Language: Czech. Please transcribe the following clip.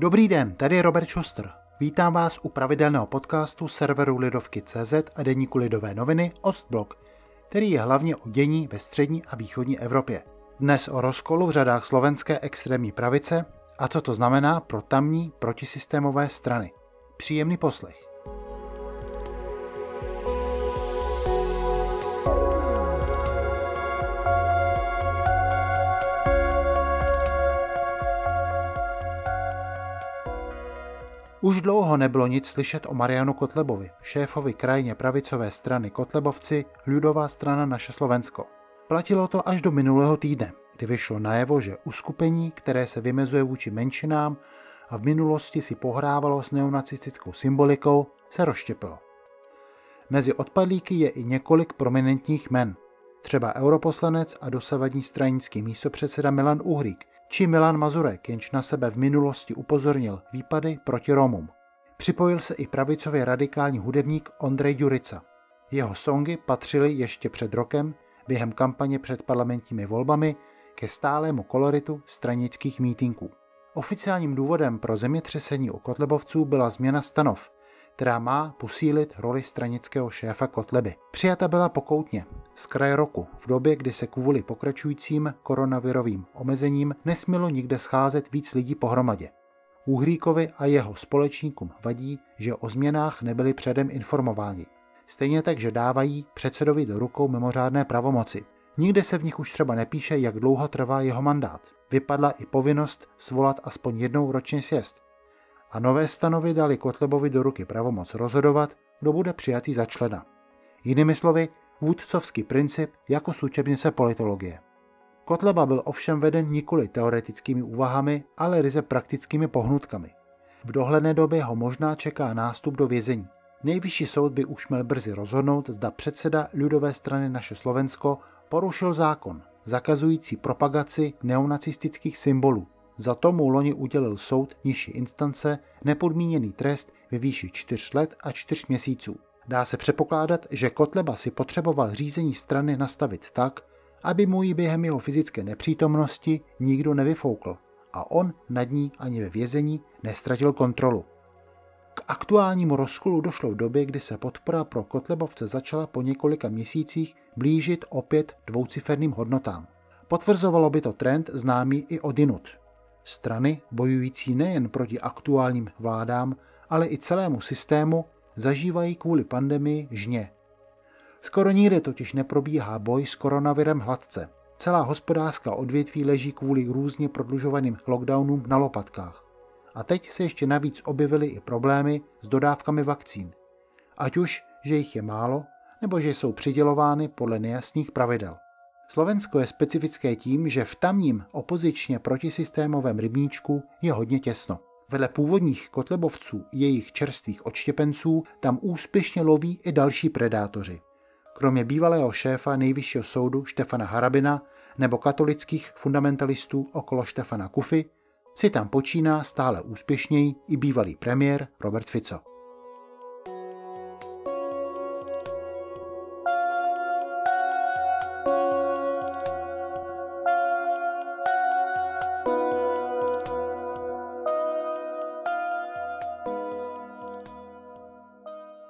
Dobrý den, tady je Robert Schuster. Vítám vás u pravidelného podcastu serveru Lidovky.cz a deníku Lidové noviny Ostblok, který je hlavně o dění ve střední a východní Evropě. Dnes o rozkolu v řadách slovenské extrémní pravice a co to znamená pro tamní protisystémové strany. Příjemný poslech. Už dlouho nebylo nic slyšet o Marianu Kotlebovi, šéfovi krajně pravicové strany Kotlebovci, Ľudová strana Naše Slovensko. Platilo to až do minulého týdne, kdy vyšlo najevo, že uskupení, které se vymezuje vůči menšinám a v minulosti si pohrávalo s neonacistickou symbolikou, se rozštěpilo. Mezi odpadlíky je i několik prominentních men, třeba europoslanec a dosavadní stranický místopředseda Milan Uhrík, či Milan Mazurek, jenž na sebe v minulosti upozornil výpady proti Romům. Připojil se i pravicově radikální hudebník Ondrej Jurica. Jeho songy patřily ještě před rokem, během kampaně před parlamentními volbami, ke stálému koloritu stranických mítinků. Oficiálním důvodem pro zemětřesení u Kotlebovců byla změna stanov, která má posílit roli stranického šéfa Kotleby. Přijata byla pokoutně, z kraje roku, v době, kdy se kvůli pokračujícím koronavirovým omezením nesmělo nikde scházet víc lidí pohromadě. Uhríkovi a jeho společníkům vadí, že o změnách nebyli předem informováni. Stejně tak, že dávají předsedovi do rukou mimořádné pravomoci. Nikde se v nich už třeba nepíše, jak dlouho trvá jeho mandát. Vypadla i povinnost svolat aspoň jednou ročně sjezd. A nové stanovy dali Kotlebovi do ruky pravomoc rozhodovat, kdo bude přijatý za člena. Jinými slovy, vůdcovský princip jako z učebnice politologie. Kotleba byl ovšem veden nikoli teoretickými úvahami, ale ryze praktickými pohnutkami. V dohledné době ho možná čeká nástup do vězení. Nejvyšší soud by už měl brzy rozhodnout, zda předseda ľudové strany Naše Slovensko porušil zákon, zakazující propagaci neonacistických symbolů. Za tomu loni udělil soud nižší instance nepodmíněný trest ve výši 4 let a 4 měsíců. Dá se předpokládat, že Kotleba si potřeboval řízení strany nastavit tak, aby mu ji během jeho fyzické nepřítomnosti nikdo nevyfoukl a on nad ní ani ve vězení nestratil kontrolu. K aktuálnímu rozkolu došlo v době, kdy se podpora pro Kotlebovce začala po několika měsících blížit opět dvouciferným hodnotám. Potvrzovalo by to trend známý i odinut. Strany bojující nejen proti aktuálním vládám, ale i celému systému zažívají kvůli pandemii žně. Skoro nikde totiž neprobíhá boj s koronavirem hladce. Celá hospodářská odvětví leží kvůli různě prodlužovaným lockdownům na lopatkách. A teď se ještě navíc objevily i problémy s dodávkami vakcín. Ať už, že jich je málo, nebo že jsou přidělovány podle nejasných pravidel. Slovensko je specifické tím, že v tamním opozičně protisystémovém rybníčku je hodně těsno. Vedle původních kotlebovců jejich čerstvých odštěpenců tam úspěšně loví i další predátoři. Kromě bývalého šéfa nejvyššího soudu Štefana Harabina nebo katolických fundamentalistů okolo Štefana Kufy si tam počíná stále úspěšněji i bývalý premiér Robert Fico.